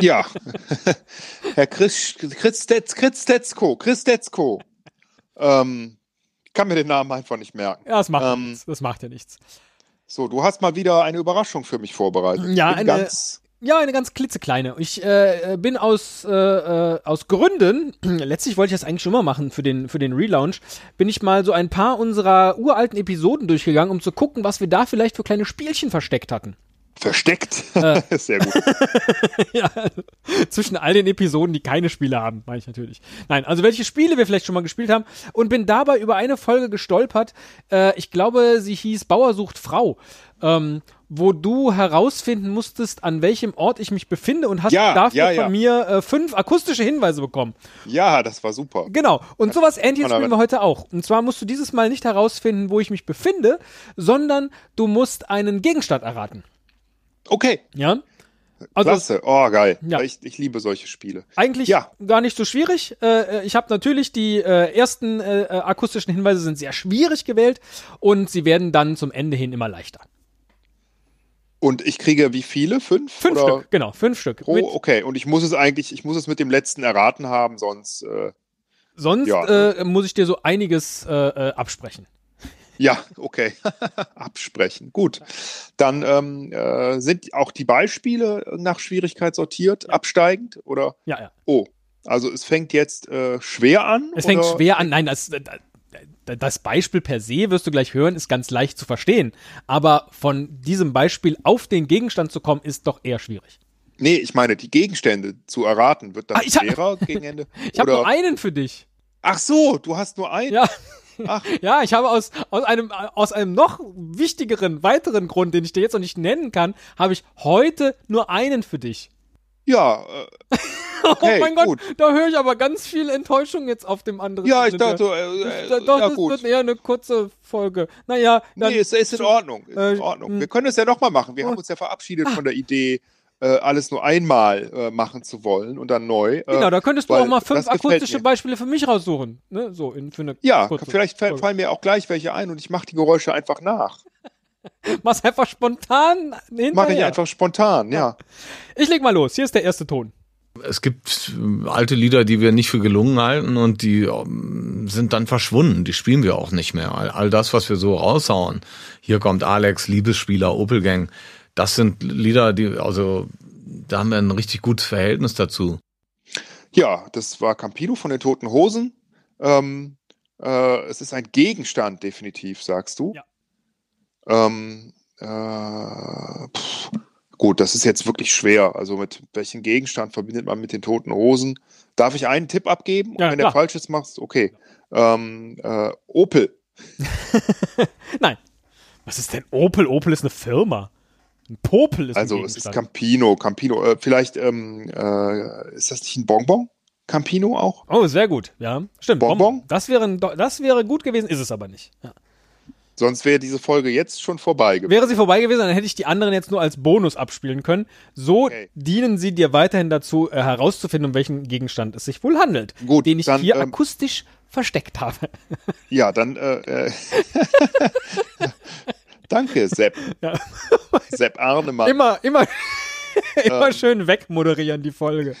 Ja. Herr Chris, Chris, Chris Stetzko, Chris Stetzko. Ähm, kann mir den Namen einfach nicht merken. Ja, das macht Ähm, nichts. Das macht ja nichts. So, du hast mal wieder eine Überraschung für mich vorbereitet. Ja, eine- ganz, Ja, eine ganz klitzekleine. Ich äh, bin aus, äh, äh, aus Gründen, letztlich wollte ich das eigentlich schon mal machen für den, für den Relaunch, bin ich mal so ein paar unserer uralten Episoden durchgegangen, um zu gucken, was wir da vielleicht für kleine Spielchen versteckt hatten. Versteckt. Äh. Sehr gut. ja, zwischen all den Episoden, die keine Spiele haben, meine ich natürlich. Nein, also welche Spiele wir vielleicht schon mal gespielt haben und bin dabei über eine Folge gestolpert. Äh, ich glaube, sie hieß Bauer sucht Frau, ähm, wo du herausfinden musstest, an welchem Ort ich mich befinde und hast Ja, dafür ja, ja. von mir äh, fünf akustische Hinweise bekommen. Ja, das war super. Genau. Und sowas ähnliches spielen wir heute auch. Und zwar musst du dieses Mal nicht herausfinden, wo ich mich befinde, sondern du musst einen Gegenstand erraten. Okay, Ja? Also klasse. Oh, geil. Ja. Ich, ich liebe solche Spiele. Eigentlich Ja. gar nicht so schwierig. Äh, ich habe natürlich die äh, ersten äh, akustischen Hinweise sind sehr schwierig gewählt und sie werden dann zum Ende hin immer leichter. Und ich kriege wie viele? Fünf? Fünf Oder Stück, genau, fünf Stück. Pro, Mit, okay, und ich muss es eigentlich, ich muss es mit dem letzten erraten haben, sonst, äh, sonst ja. äh, muss ich dir so einiges äh, äh, absprechen. Ja, okay. Absprechen. Gut. Dann ähm, äh, sind auch die Beispiele nach Schwierigkeit sortiert, absteigend, oder? Ja, ja. Oh, also es fängt jetzt äh, schwer an. Es fängt oder? schwer an. Nein, das, das Beispiel per se, wirst du gleich hören, ist ganz leicht zu verstehen. Aber von diesem Beispiel auf den Gegenstand zu kommen, ist doch eher schwierig. Nee, ich meine, die Gegenstände zu erraten, wird dann Ah, schwerer gegen Ende. Ich habe nur einen für dich. Ach so, du hast nur einen. Ja. Ach, Ja, ich habe aus, aus, einem, aus einem noch wichtigeren, weiteren Grund, den ich dir jetzt noch nicht nennen kann, habe ich heute nur einen für dich. ja, äh, Okay, oh mein Gott, gut. da höre ich aber ganz viel Enttäuschung jetzt auf dem anderen ja, ich dachte, äh, Ich- da- äh, Doch, ja das gut. wird eher eine kurze Folge. Naja, dann, Nee, ist, ist in Ordnung. Ist Äh, in Ordnung. mh. Wir können es ja nochmal machen. Wir Oh. haben uns ja verabschiedet von der Idee, äh, alles nur einmal äh, machen zu wollen und dann neu. Äh, genau, da könntest du auch mal fünf akustische mir. Beispiele für mich raussuchen. Ne? So, in, für eine Ja, kurze vielleicht Folge. fallen mir auch gleich welche ein und ich mache die Geräusche einfach nach. Mach's einfach spontan hinterher. Mache ich einfach spontan, ja. Ich leg mal los. Hier ist der erste Ton. Es gibt äh, alte Lieder, die wir nicht für gelungen halten und die ähm, sind dann verschwunden. Die spielen wir auch nicht mehr. All, all das, was wir so raushauen. Hier kommt Alex, Liebesspieler, Opel Gang. Das sind Lieder, die, also, da haben wir ein richtig gutes Verhältnis dazu. Ja, das war Campino von den Toten Hosen. Ähm, äh, es ist ein Gegenstand, definitiv, sagst du. Ja. Ähm, äh, pff, gut, das ist jetzt wirklich schwer. Also mit welchem Gegenstand verbindet man mit den Toten Hosen? Darf ich einen Tipp abgeben? Und Ja, wenn klar. der falsch ist, machst okay. Ähm, äh, Opel. Nein. Was ist denn Opel? Opel ist eine Firma. Ein Popel ist Also es ist. Campino. Campino. Äh, vielleicht ähm, äh, ist das nicht ein Bonbon? Campino auch? Oh, sehr gut. Ja, stimmt. Bonbon? Das wäre, das wäre gut gewesen, ist es aber nicht. Ja. Sonst wäre diese Folge jetzt schon vorbei gewesen. Wäre sie vorbei gewesen, dann hätte ich die anderen jetzt nur als Bonus abspielen können. So Okay. dienen sie dir weiterhin dazu, äh, herauszufinden, um welchen Gegenstand es sich wohl handelt. Gut, den ich dann, hier ähm, akustisch versteckt habe. Ja, dann äh, äh, Danke, Sepp. Ja. Sepp Arnemann. Immer, immer, immer schön wegmoderieren, die Folge.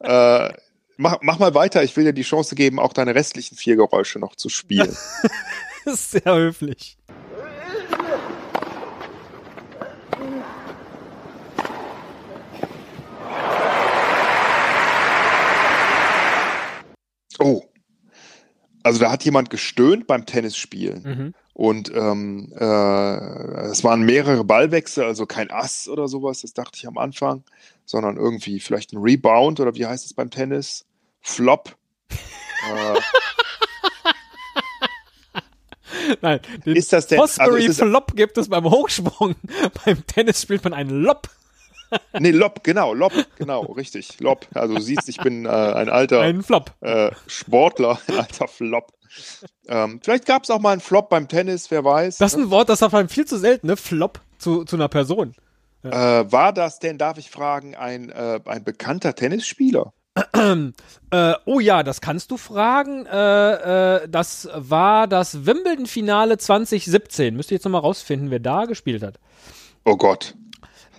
Äh, mach, mach mal weiter. Ich will dir die Chance geben, auch deine restlichen vier Geräusche noch zu spielen. Das ist sehr höflich. Oh. Also da hat jemand gestöhnt beim Tennisspielen. Mhm. Und ähm, äh, es waren mehrere Ballwechsel, also kein Ass oder sowas, das dachte ich am Anfang, sondern irgendwie vielleicht ein Rebound oder wie heißt es beim Tennis? Flop. äh, Nein, den ist das denn? Also Fosbury ist es, Flop gibt es beim Hochsprung. beim Tennis spielt man einen Lob. nee, Lob, genau, Lob, genau, richtig, Lob. Also du siehst, ich bin äh, ein alter Einen Flop. äh, Sportler, ein alter Flop. Ähm, vielleicht gab es auch mal einen Flop beim Tennis, wer weiß. Das ist ein Wort, das sagt man viel zu selten, ne? Flop zu, zu einer Person. äh, war das denn, darf ich fragen, ein, äh, ein bekannter Tennisspieler? Äh, oh ja, das kannst du fragen. Äh, äh, das war das Wimbledon-Finale 2017. Müsst ihr jetzt nochmal rausfinden, wer da gespielt hat. Oh Gott.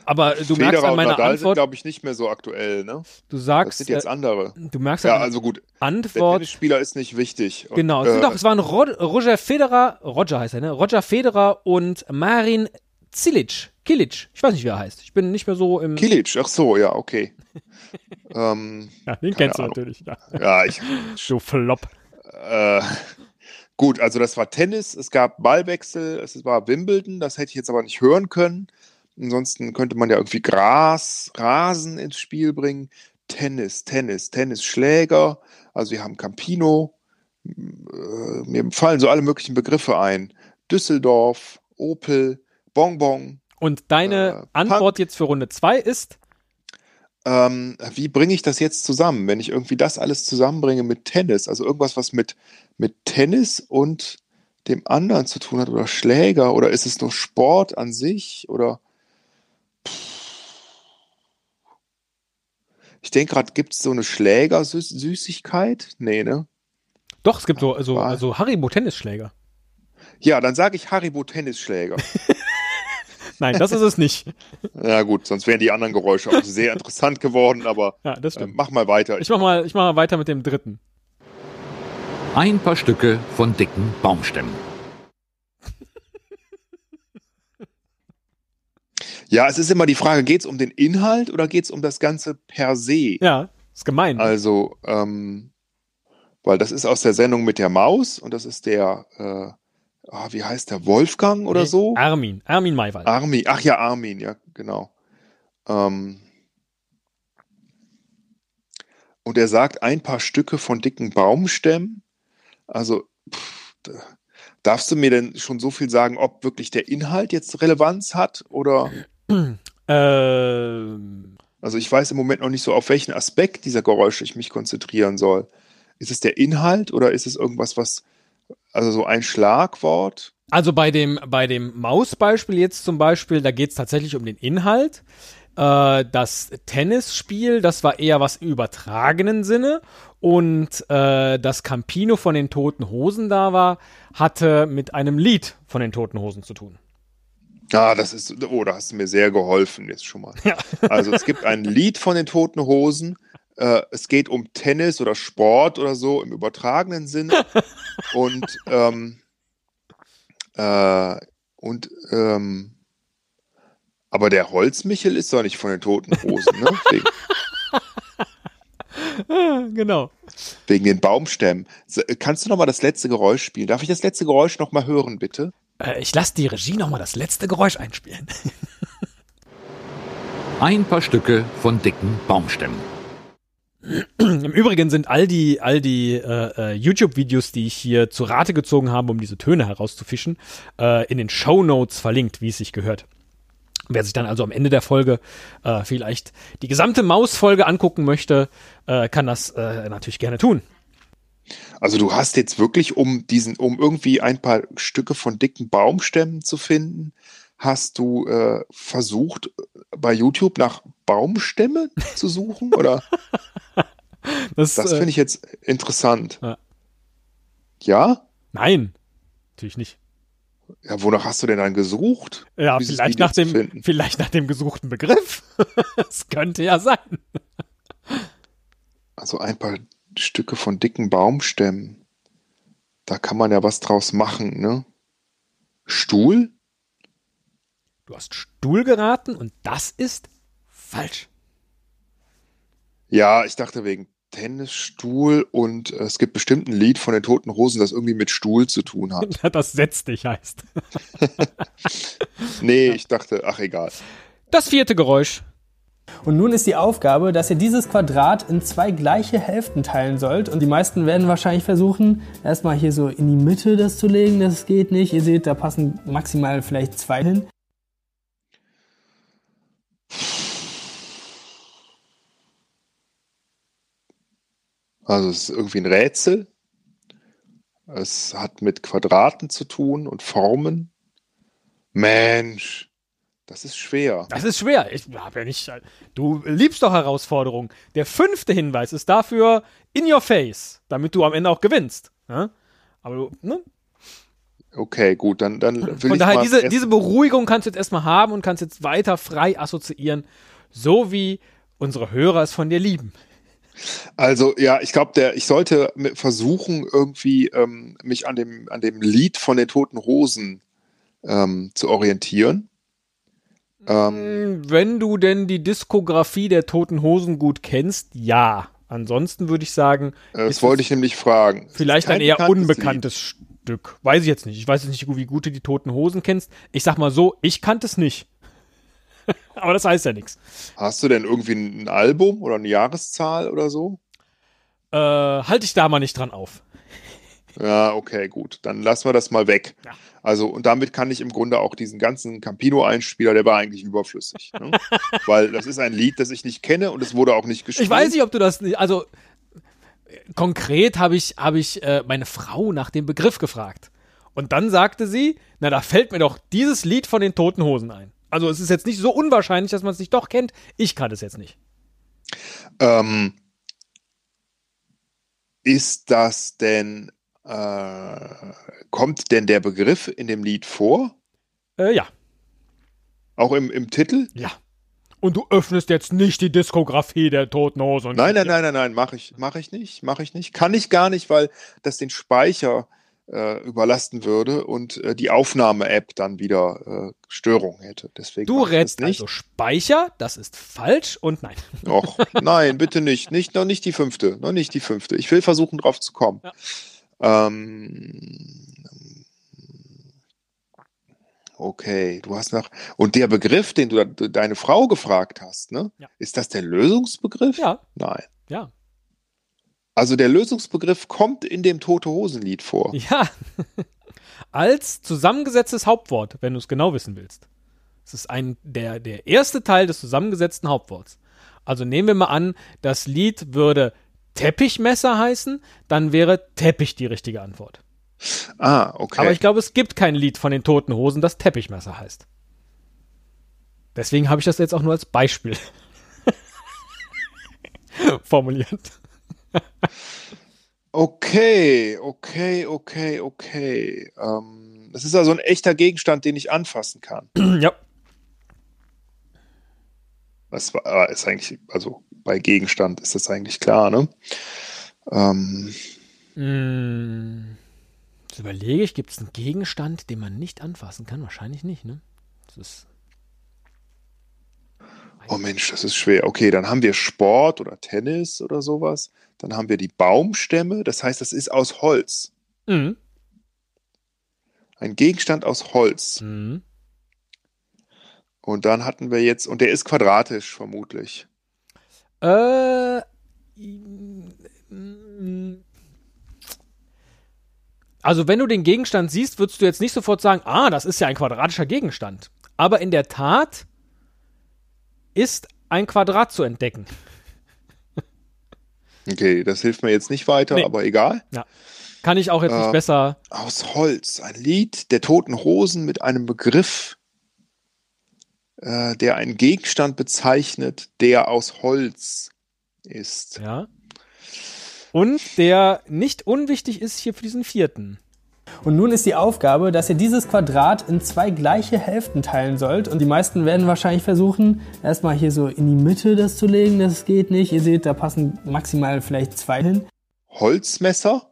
Aber du merkst Federer an und meiner Nadal sind, Antwort, glaube ich, nicht mehr so aktuell, ne? du Das sagst, sind jetzt äh, andere. du merkst Ja, an also gut. Der Antwort, Tennisspieler ist nicht wichtig. Und, genau, es, sind äh, doch, es waren Ro Roger Federer, Roger heißt er, ne? Roger Federer und Marin Cilic, Kilic, ich weiß nicht, wie er heißt. Ich bin nicht mehr so im, Kilic, ach so, ja, okay. ähm, ja, den kennst du Ahnung. natürlich, ja. ja, ich, Du Flop. Äh, gut, also das war Tennis, es gab Ballwechsel, es war Wimbledon, das hätte ich jetzt aber nicht hören können. Ansonsten könnte man ja irgendwie Gras, Rasen ins Spiel bringen. Tennis, Tennis, Tennisschläger. Also wir haben Campino. Äh, Mir fallen so alle möglichen Begriffe ein. Düsseldorf, Opel, Bonbon. Und deine Äh, Antwort jetzt für Runde 2 ist, Ähm, wie bringe ich das jetzt zusammen, wenn ich irgendwie das alles zusammenbringe mit Tennis? Also irgendwas, was mit, mit Tennis und dem anderen zu tun hat oder Schläger oder ist es nur Sport an sich oder ich denke gerade, gibt es so eine Schlägersüßigkeit? Nee, ne? doch, es gibt so, so, Wahl. so Haribo-Tennisschläger. Ja, dann sage ich Haribo Tennisschläger. Nein, das ist es nicht. ja gut, sonst wären die anderen Geräusche auch sehr interessant geworden, aber Ja, das äh, stimmt. mach mal weiter. Ich mach mal, ich mach mal weiter mit dem dritten. Ein paar Stücke von dicken Baumstämmen. Ja, es ist immer die Frage, geht es um den Inhalt oder geht es um das Ganze per se? Ja, ist gemein. Also, ähm, weil das ist aus der Sendung mit der Maus und das ist der, äh, ah, wie heißt der, Wolfgang oder Nee, so? Armin, Armin Maywald. Armin, ach ja, Armin, ja, genau. Ähm, und er sagt ein paar Stücke von dicken Baumstämmen. Also, pff, da- darfst du mir denn schon so viel sagen, ob wirklich der Inhalt jetzt Relevanz hat oder? Ähm, Also ich weiß im Moment noch nicht so, auf welchen Aspekt dieser Geräusche ich mich konzentrieren soll. Ist es der Inhalt oder ist es irgendwas, was, also so ein Schlagwort? also bei dem, bei dem Mausbeispiel jetzt zum Beispiel, da geht es tatsächlich um den Inhalt. Äh, das Tennisspiel, das war eher was im übertragenen Sinne. Und äh, das Campino von den Toten Hosen da war, hatte mit einem Lied von den Toten Hosen zu tun. Ah, das ist, oh, da hast du mir sehr geholfen jetzt schon mal. Ja. Also es gibt ein Lied von den Toten Hosen. Äh, es geht um Tennis oder Sport oder so im übertragenen Sinne. Und, ähm, äh, und, ähm, aber der Holzmichel ist doch nicht von den Toten Hosen, ne? Wegen, genau. wegen den Baumstämmen. Kannst du noch mal das letzte Geräusch spielen? Darf ich das letzte Geräusch noch mal hören, bitte? Äh, ich lasse die Regie nochmal das letzte Geräusch einspielen. Ein paar Stücke von dicken Baumstämmen. Im Übrigen sind all die, all die äh, äh, YouTube-Videos, die ich hier zu Rate gezogen habe, um diese Töne herauszufischen, äh, in den Show Notes verlinkt, wie es sich gehört. Wer sich dann also am Ende der Folge äh, vielleicht die gesamte Maus-Folge angucken möchte, äh, kann das äh, natürlich gerne tun. Also du hast jetzt wirklich, um diesen, um irgendwie ein paar Stücke von dicken Baumstämmen zu finden, hast du äh, versucht, äh, bei YouTube nach Baumstämme zu suchen? Oder Das, das äh, finde ich jetzt interessant. Ja. Ja? Nein, natürlich nicht. Ja, wonach hast du denn dann gesucht? Ja, vielleicht Video nach, dem, vielleicht nach dem gesuchten Begriff. das könnte ja sein. Also ein paar Stücke von dicken Baumstämmen. Da kann man ja was draus machen, ne? Stuhl? Du hast Stuhl geraten und das ist falsch. Ja, ich dachte wegen Tennisstuhl und äh, es gibt bestimmt ein Lied von den Toten Hosen, das irgendwie mit Stuhl zu tun hat. Das setzt dich heißt. Nee, ich dachte, ach egal. Das vierte Geräusch. Und nun ist die Aufgabe, dass ihr dieses Quadrat in zwei gleiche Hälften teilen sollt. Und die meisten werden wahrscheinlich versuchen, erstmal hier so in die Mitte das zu legen. Das geht nicht. Ihr seht, da passen maximal vielleicht zwei hin. Also es ist irgendwie ein Rätsel. Es hat mit Quadraten zu tun und Formen. Mensch, das ist schwer. Das ist schwer. Ich hab ja nicht. Du liebst doch Herausforderungen. Der fünfte Hinweis ist dafür in your face, damit du am Ende auch gewinnst. Ja? Aber du, ne? Okay, gut, dann, dann will Von ich daher, mal diese, diese Beruhigung kannst du jetzt erstmal haben und kannst jetzt weiter frei assoziieren, so wie unsere Hörer es von dir lieben. Also ja, ich glaube, ich sollte versuchen, irgendwie ähm, mich an dem, an dem Lied von den Toten Hosen ähm, zu orientieren. Ähm, Wenn du denn die Diskografie der Toten Hosen gut kennst, ja. Ansonsten würde ich sagen, äh, das wollte ich nämlich fragen. Vielleicht ein eher bekanntes unbekanntes Stück. Weiß ich jetzt nicht. Ich weiß jetzt nicht, wie gut du die Toten Hosen kennst. Ich sag mal so, ich kannte es nicht. Aber das heißt ja nichts. Lied. Hast du denn irgendwie ein Album oder eine Jahreszahl oder so? Äh, halte ich da mal nicht dran auf. Ja, okay, gut. Dann lassen wir das mal weg. Ja. Also, und damit kann ich im Grunde auch diesen ganzen Campino-Einspieler, der war eigentlich überflüssig. Ne? Weil das ist ein Lied, das ich nicht kenne und es wurde auch nicht gespielt. Ich weiß nicht, ob du das nicht. Also konkret habe ich, habe ich äh, meine Frau nach dem Begriff gefragt. Und dann sagte sie, na, da fällt mir doch dieses Lied von den Toten Hosen ein. Also es ist jetzt nicht so unwahrscheinlich, dass man es nicht doch kennt. Ich kann es jetzt nicht. Ähm, ist das denn, äh, kommt denn der Begriff in dem Lied vor? Äh, ja, Auch im, im Titel? ja. Und du öffnest jetzt nicht die Diskografie der Toten Hosen. Nein, nein, nein, nein, nein, mache ich, mach ich nicht, mache ich nicht. Kann ich gar nicht, weil das den Speicher äh, überlasten würde und äh, die Aufnahme-App dann wieder äh, Störung hätte. Deswegen Du rätst nicht. also Speicher, das ist falsch und nein. Och, nein, bitte nicht. nicht. Noch nicht die fünfte. Noch nicht die fünfte. Ich will versuchen, drauf zu kommen. Ähm, okay, du hast nach. Und der Begriff, den du de- deine Frau gefragt hast, ne? Ja. Ist das der Lösungsbegriff? Ja, Nein. ja, Also der Lösungsbegriff kommt in dem Tote Hosen-Lied vor. ja. Als zusammengesetztes Hauptwort, wenn du es genau wissen willst. Es ist ein, der, der erste Teil des zusammengesetzten Hauptworts. Also nehmen wir mal an, das Lied würde Teppichmesser heißen, dann wäre Teppich die richtige Antwort. Ah, okay. Aber ich glaube, es gibt kein Lied von den Toten Hosen, das Teppichmesser heißt. Deswegen habe ich das jetzt auch nur als Beispiel formuliert. Okay, okay, okay, okay. Ähm, das ist also ein echter Gegenstand, den ich anfassen kann. ja. Das war, ist eigentlich, also bei Gegenstand ist das eigentlich klar, ne? Ähm, Mm, Jetzt überlege ich, gibt es einen Gegenstand, den man nicht anfassen kann? Wahrscheinlich nicht, ne? Das ist. oh Mensch, das ist schwer. Okay, dann haben wir Sport oder Tennis oder sowas. Dann haben wir die Baumstämme. Das heißt, das ist aus Holz. Mhm. Ein Gegenstand aus Holz. Mhm. Und dann hatten wir jetzt, und der ist quadratisch vermutlich. Äh. Also, wenn du den Gegenstand siehst, würdest du jetzt nicht sofort sagen, ah, das ist ja ein quadratischer Gegenstand. Aber in der Tat ist ein Quadrat zu entdecken. Okay, das hilft mir jetzt nicht weiter, Nee. aber egal. Kann ich auch jetzt Äh, nicht besser. Aus Holz. Ein Lied der toten Hosen mit einem Begriff, äh, der einen Gegenstand bezeichnet, der aus Holz ist. Ja. Und der nicht unwichtig ist hier für diesen vierten. Und nun ist die Aufgabe, dass ihr dieses Quadrat in zwei gleiche Hälften teilen sollt. Und die meisten werden wahrscheinlich versuchen, erstmal hier so in die Mitte das zu legen. Das geht nicht. Ihr seht, da passen maximal vielleicht zwei hin. Holzmesser?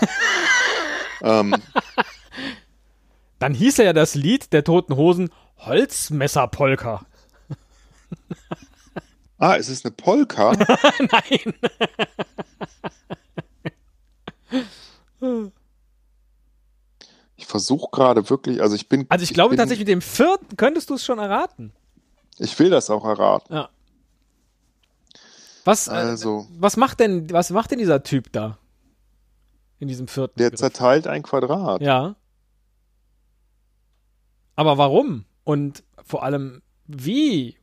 ähm, Dann hieß ja das Lied der Toten Hosen Holzmesserpolka. ah, es ist eine Polka. Nein. Ich versuche gerade wirklich, also ich bin. Also ich glaube bin, tatsächlich, mit dem vierten könntest du es schon erraten. Ich will das auch erraten. Ja. Was, äh, Also, was macht denn, was macht denn dieser Typ da? In diesem vierten. der Begriff? zerteilt ein Quadrat. Ja. Aber warum? Und vor allem, wie?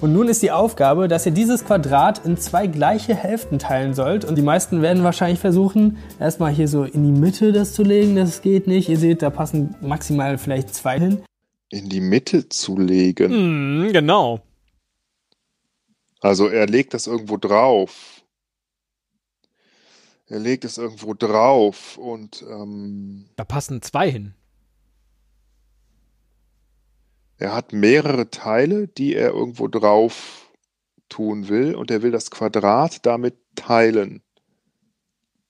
Und nun ist die Aufgabe, dass ihr dieses Quadrat in zwei gleiche Hälften teilen sollt. Und die meisten werden wahrscheinlich versuchen, erstmal hier so in die Mitte das zu legen. Das geht nicht. Ihr seht, da passen maximal vielleicht zwei hin. In die Mitte zu legen. Hm, genau. Also er legt das irgendwo drauf. Er legt es irgendwo drauf und ähm, Da passen zwei hin. Er hat mehrere Teile, die er irgendwo drauf tun will und er will das Quadrat damit teilen.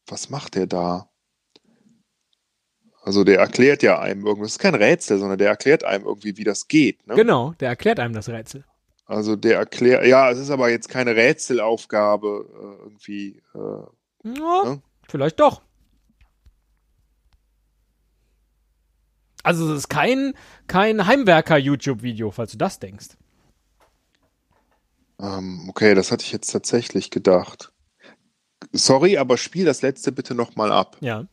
Was macht er da? Also der erklärt ja einem irgendwas. Das ist kein Rätsel, sondern der erklärt einem irgendwie, wie das geht. Ne? Genau, der erklärt einem das Rätsel. Also der erklärt, ja, es ist aber jetzt keine Rätselaufgabe äh, irgendwie. Äh, Ja, Ja. Vielleicht doch. Also es ist kein, kein Heimwerker-YouTube-Video, falls du das denkst. ähm, okay, das hatte ich jetzt tatsächlich gedacht. Sorry, aber spiel das letzte bitte nochmal ab. Ja.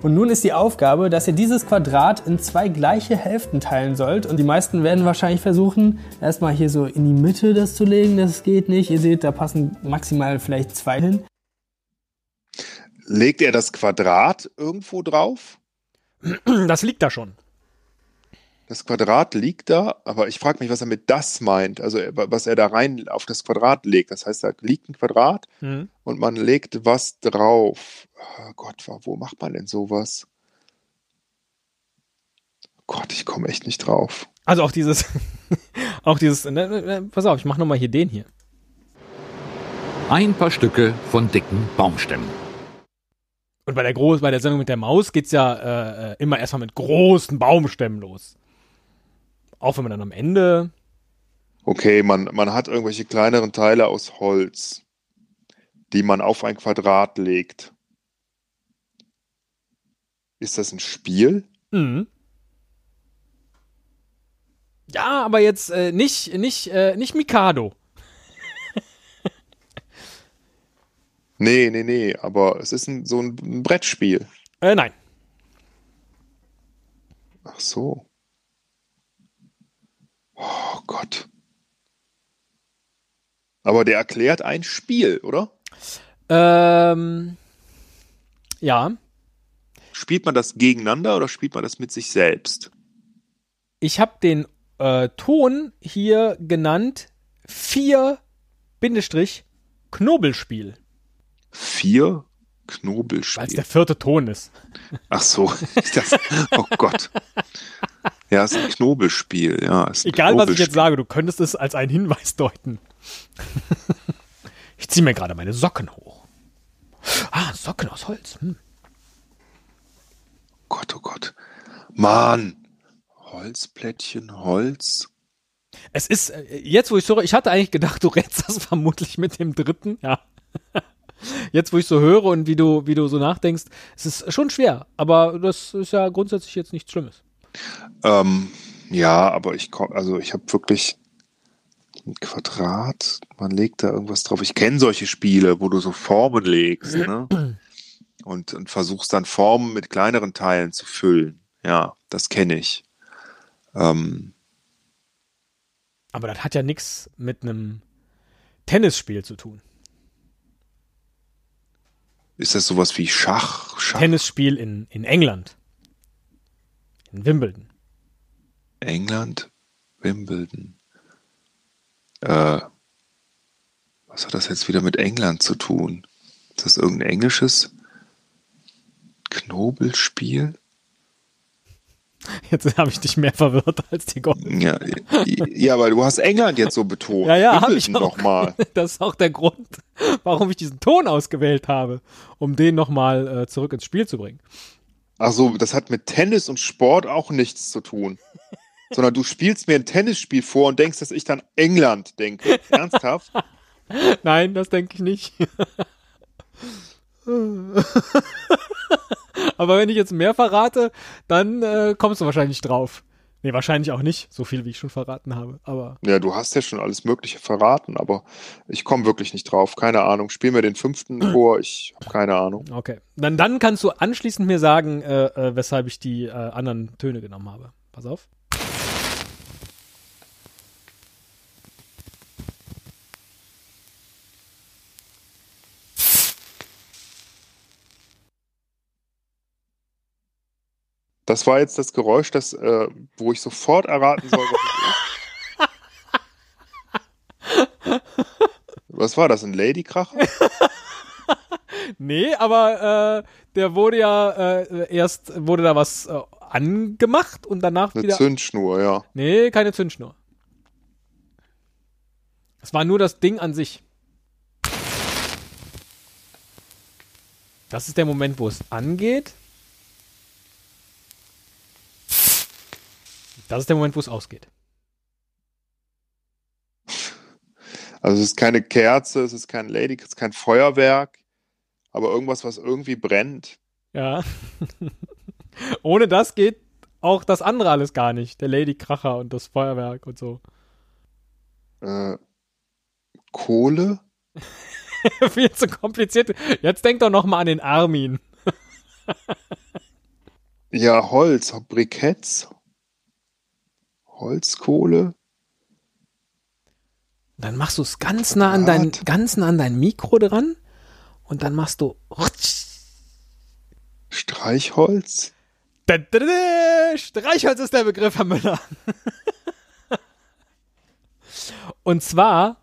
Und nun ist die Aufgabe, dass ihr dieses Quadrat in zwei gleiche Hälften teilen sollt. Und die meisten werden wahrscheinlich versuchen, erstmal hier so in die Mitte das zu legen. Das geht nicht. Ihr seht, da passen maximal vielleicht zwei hin. Legt er das Quadrat irgendwo drauf? Das liegt da schon. Das Quadrat liegt da, aber ich frage mich, was er mit das meint. Also äh, was er da rein auf das Quadrat legt. Das heißt, da liegt ein Quadrat Mhm. und man legt was drauf. Oh Gott, wo macht man denn sowas? Gott, ich komme echt nicht drauf. Also auch dieses, auch dieses, ne, ne, ne, pass auf, ich mach nochmal hier den hier. Ein paar Stücke von dicken Baumstämmen. Und bei der Groß, bei der Sendung mit der Maus geht's ja äh, äh, immer erstmal mit großen Baumstämmen los. Auch wenn man dann am Ende, Okay, man, man hat irgendwelche kleineren Teile aus Holz, die man auf ein Quadrat legt. Ist das ein Spiel? mhm. Ja, aber jetzt äh, nicht, nicht, äh, nicht Mikado. Nee, nee, nee, aber es ist ein, so ein, ein Brettspiel. Äh, nein. Ach so. Gott. Aber der erklärt ein Spiel, oder? Ähm, ja, Spielt man das gegeneinander oder spielt man das mit sich selbst? ich habe den äh, Ton hier genannt 4 Bindestrich Knobelspiel, Vier weil es der vierte Ton ist. Ach so. Das, oh Gott. Ja, es ist ein Knobelspiel. Ja, ein Egal, was ich jetzt sage, du könntest es als einen Hinweis deuten. ich ziehe mir gerade meine Socken hoch. Ah, Socken aus Holz. Hm. Gott, oh Gott. Mann. Holzplättchen, Holz. Es ist, äh, jetzt wo ich so, ich hatte eigentlich gedacht, du rätst das vermutlich mit dem dritten, ja. Jetzt, wo ich so höre und wie du, wie du so nachdenkst, es ist schon schwer, aber das ist ja grundsätzlich jetzt nichts Schlimmes. Ähm, ja, aber ich also ich habe wirklich ein Quadrat, man legt da irgendwas drauf. Ich kenne solche Spiele, wo du so Formen legst, ne? Und, und versuchst dann Formen mit kleineren Teilen zu füllen. Ja, das kenne ich. Ähm, Aber das hat ja nichts mit einem Tennisspiel zu tun. ist das sowas wie Schach? Schach Tennisspiel in, in England. In Wimbledon. England, Wimbledon. Äh, was hat das jetzt wieder mit England zu tun? Ist das irgendein englisches Knobelspiel? Jetzt habe ich dich mehr verwirrt als die Gordon. Ja, ja, weil du hast England jetzt so betont. Ja, ja, habe ich auch. noch mal. Das ist auch der Grund, warum ich diesen Ton ausgewählt habe, um den nochmal äh, zurück ins Spiel zu bringen. Ach so, das hat mit Tennis und Sport auch nichts zu tun. Sondern du spielst mir ein Tennisspiel vor und denkst, dass ich dann England denke. Ernsthaft? Nein, das denke ich nicht. Aber wenn ich jetzt mehr verrate, dann äh, kommst du wahrscheinlich drauf. Nee, wahrscheinlich auch nicht, so viel wie ich schon verraten habe. Aber Ja, du hast ja schon alles Mögliche verraten, aber ich komme wirklich nicht drauf. Keine Ahnung. Spiel mir den fünften vor. Ich habe keine Ahnung. okay. Dann, dann kannst du anschließend mir sagen, äh, äh, weshalb ich die äh, anderen Töne genommen habe. Pass auf. Das war jetzt das Geräusch, das, äh, wo ich sofort erraten soll, was es ist. Was war das? Ein Ladykracher? Nee, aber äh, der wurde ja äh, erst wurde da was äh, angemacht und danach Eine wieder. Zündschnur, ja. Nee, keine Zündschnur. Es war nur das Ding an sich. Das ist der Moment, wo es angeht. Das ist der Moment, wo es ausgeht. Also es ist keine Kerze, es ist kein Lady, es ist kein Feuerwerk, aber irgendwas, was irgendwie brennt. Ja. Ohne das geht auch das andere alles gar nicht. Der Lady Kracher und das Feuerwerk und so. Äh, Kohle? Viel zu kompliziert. Jetzt denk doch noch mal an den Armin. Ja, Holz, Briketts, Holzkohle. Dann machst du es ganz nah an dein, ganz nah an dein Mikro dran und dann machst du. Streichholz? Da, da, da. Streichholz ist der Begriff, Herr Müller. Und zwar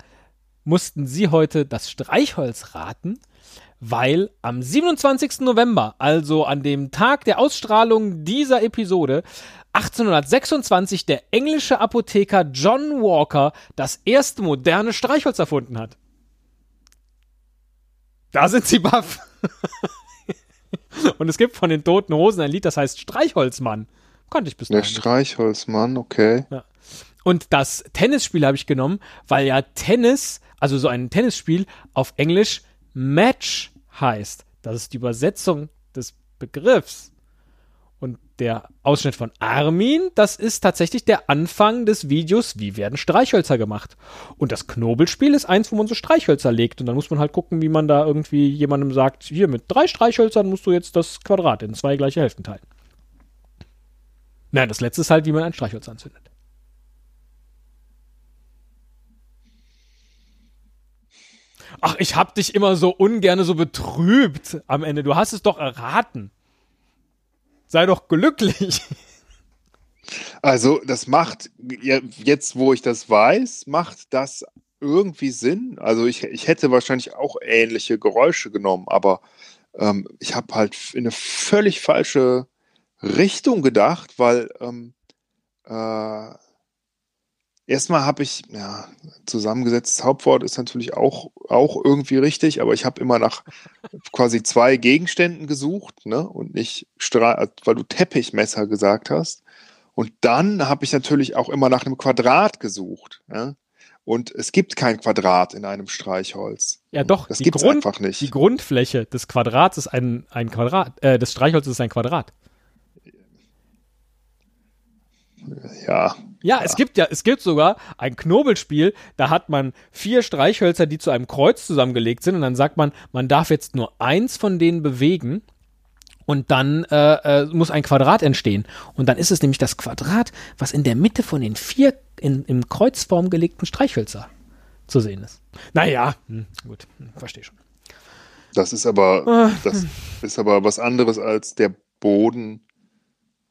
mussten Sie heute das Streichholz raten, weil am 27. November, also an dem Tag der Ausstrahlung dieser Episode, 1826 der englische Apotheker John Walker das erste moderne Streichholz erfunden hat. Da sind Sie baff. Und es gibt von den Toten Hosen ein Lied, das heißt Streichholzmann. Konnte ich bis Der nicht. Streichholzmann, okay. Und das Tennisspiel habe ich genommen, weil ja Tennis, also so ein Tennisspiel auf Englisch Match heißt. Das ist die Übersetzung des Begriffs. Und der Ausschnitt von Armin, das ist tatsächlich der Anfang des Videos, wie werden Streichhölzer gemacht. Und das Knobelspiel ist eins, wo man so Streichhölzer legt. Und dann muss man halt gucken, wie man da irgendwie jemandem sagt, hier mit drei Streichhölzern musst du jetzt das Quadrat in zwei gleiche Hälften teilen. Nein, das letzte ist halt, wie man ein Streichholz anzündet. Ach, ich hab dich immer so ungerne so betrübt am Ende. Du hast es doch erraten. Sei doch glücklich. Also das macht, jetzt wo ich das weiß, macht das irgendwie Sinn. Also ich, ich hätte wahrscheinlich auch ähnliche Geräusche genommen, aber ähm, ich habe halt in eine völlig falsche Richtung gedacht, weil ähm, äh, erstmal habe ich, ja, zusammengesetztes Hauptwort ist natürlich auch, auch irgendwie richtig, aber ich habe immer nach quasi zwei Gegenständen gesucht, ne? Und nicht weil du Teppichmesser gesagt hast. Und dann habe ich natürlich auch immer nach einem Quadrat gesucht. Ja? Und es gibt kein Quadrat in einem Streichholz. Ja, doch. Das gibt's Grund- einfach nicht. Die Grundfläche des Quadrats ist ein, ein Quadrat. Äh, des Streichholzes ist ein Quadrat. Ja, Ja, es gibt ja, es gibt sogar ein Knobelspiel, da hat man vier Streichhölzer, die zu einem Kreuz zusammengelegt sind und dann sagt man, man darf jetzt nur eins von denen bewegen und dann äh, äh, muss ein Quadrat entstehen. Und dann ist es nämlich das Quadrat, was in der Mitte von den vier in, im Kreuzform gelegten Streichhölzer zu sehen ist. Naja, hm, gut, hm, verstehe schon. das ist aber, Ah. das ist aber was anderes als der Boden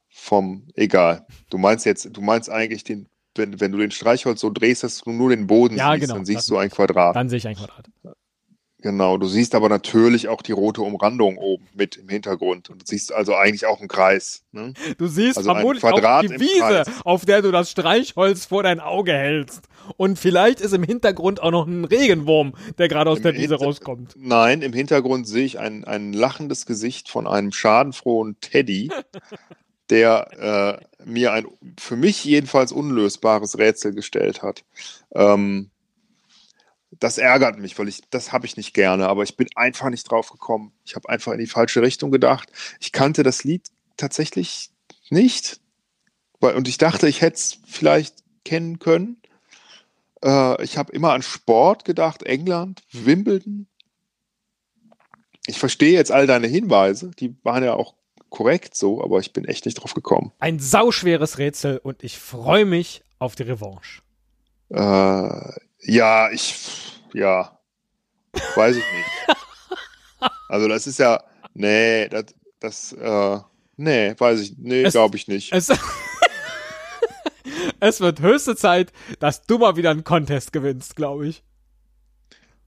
vom, egal. Du meinst jetzt, du meinst eigentlich den, wenn, wenn du den Streichholz so drehst, dass du nur den Boden Ja, siehst, genau, dann siehst du ein. Quadrat. Dann sehe ich ein Quadrat. Genau, du siehst aber natürlich auch die rote Umrandung oben mit im Hintergrund. Und du siehst also eigentlich auch einen Kreis. Ne? Du siehst Also ein vermutlich Quadrat auch die Wiese, auf der du das Streichholz vor dein Auge hältst. Und vielleicht ist im Hintergrund auch noch ein Regenwurm, der gerade aus Im der Wiese Hinter- rauskommt. Nein, im Hintergrund sehe ich ein, ein lachendes Gesicht von einem schadenfrohen Teddy, der äh, mir ein für mich jedenfalls unlösbares Rätsel gestellt hat. Ähm, das ärgert mich, weil ich das habe ich nicht gerne, aber ich bin einfach nicht drauf gekommen. Ich habe einfach in die falsche Richtung gedacht. Ich kannte das Lied tatsächlich nicht, und ich dachte, ich hätte es vielleicht kennen können. Äh, ich habe immer an Sport gedacht, England, Wimbledon. Ich verstehe jetzt all deine Hinweise, die waren ja auch korrekt so, aber ich bin echt nicht drauf gekommen. Ein sauschweres Rätsel und ich freue mich auf die Revanche. Äh, ja, ich, ja, weiß ich nicht. Also das ist ja, nee, das, das, äh, nee, weiß ich, nee, glaube ich nicht. Es, es wird höchste Zeit, dass du mal wieder einen Contest gewinnst, glaube ich.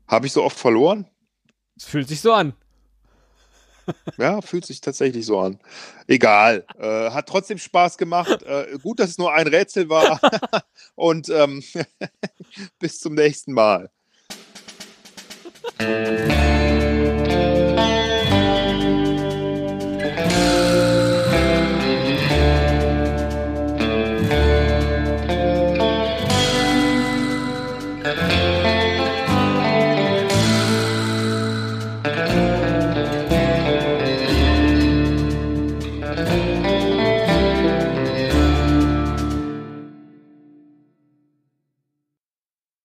Habe ich so oft verloren? Es fühlt sich so an. Ja, fühlt sich tatsächlich so an. Egal. Äh, hat trotzdem Spaß gemacht. Äh, gut, dass es nur ein Rätsel war. Und ähm, bis zum nächsten Mal.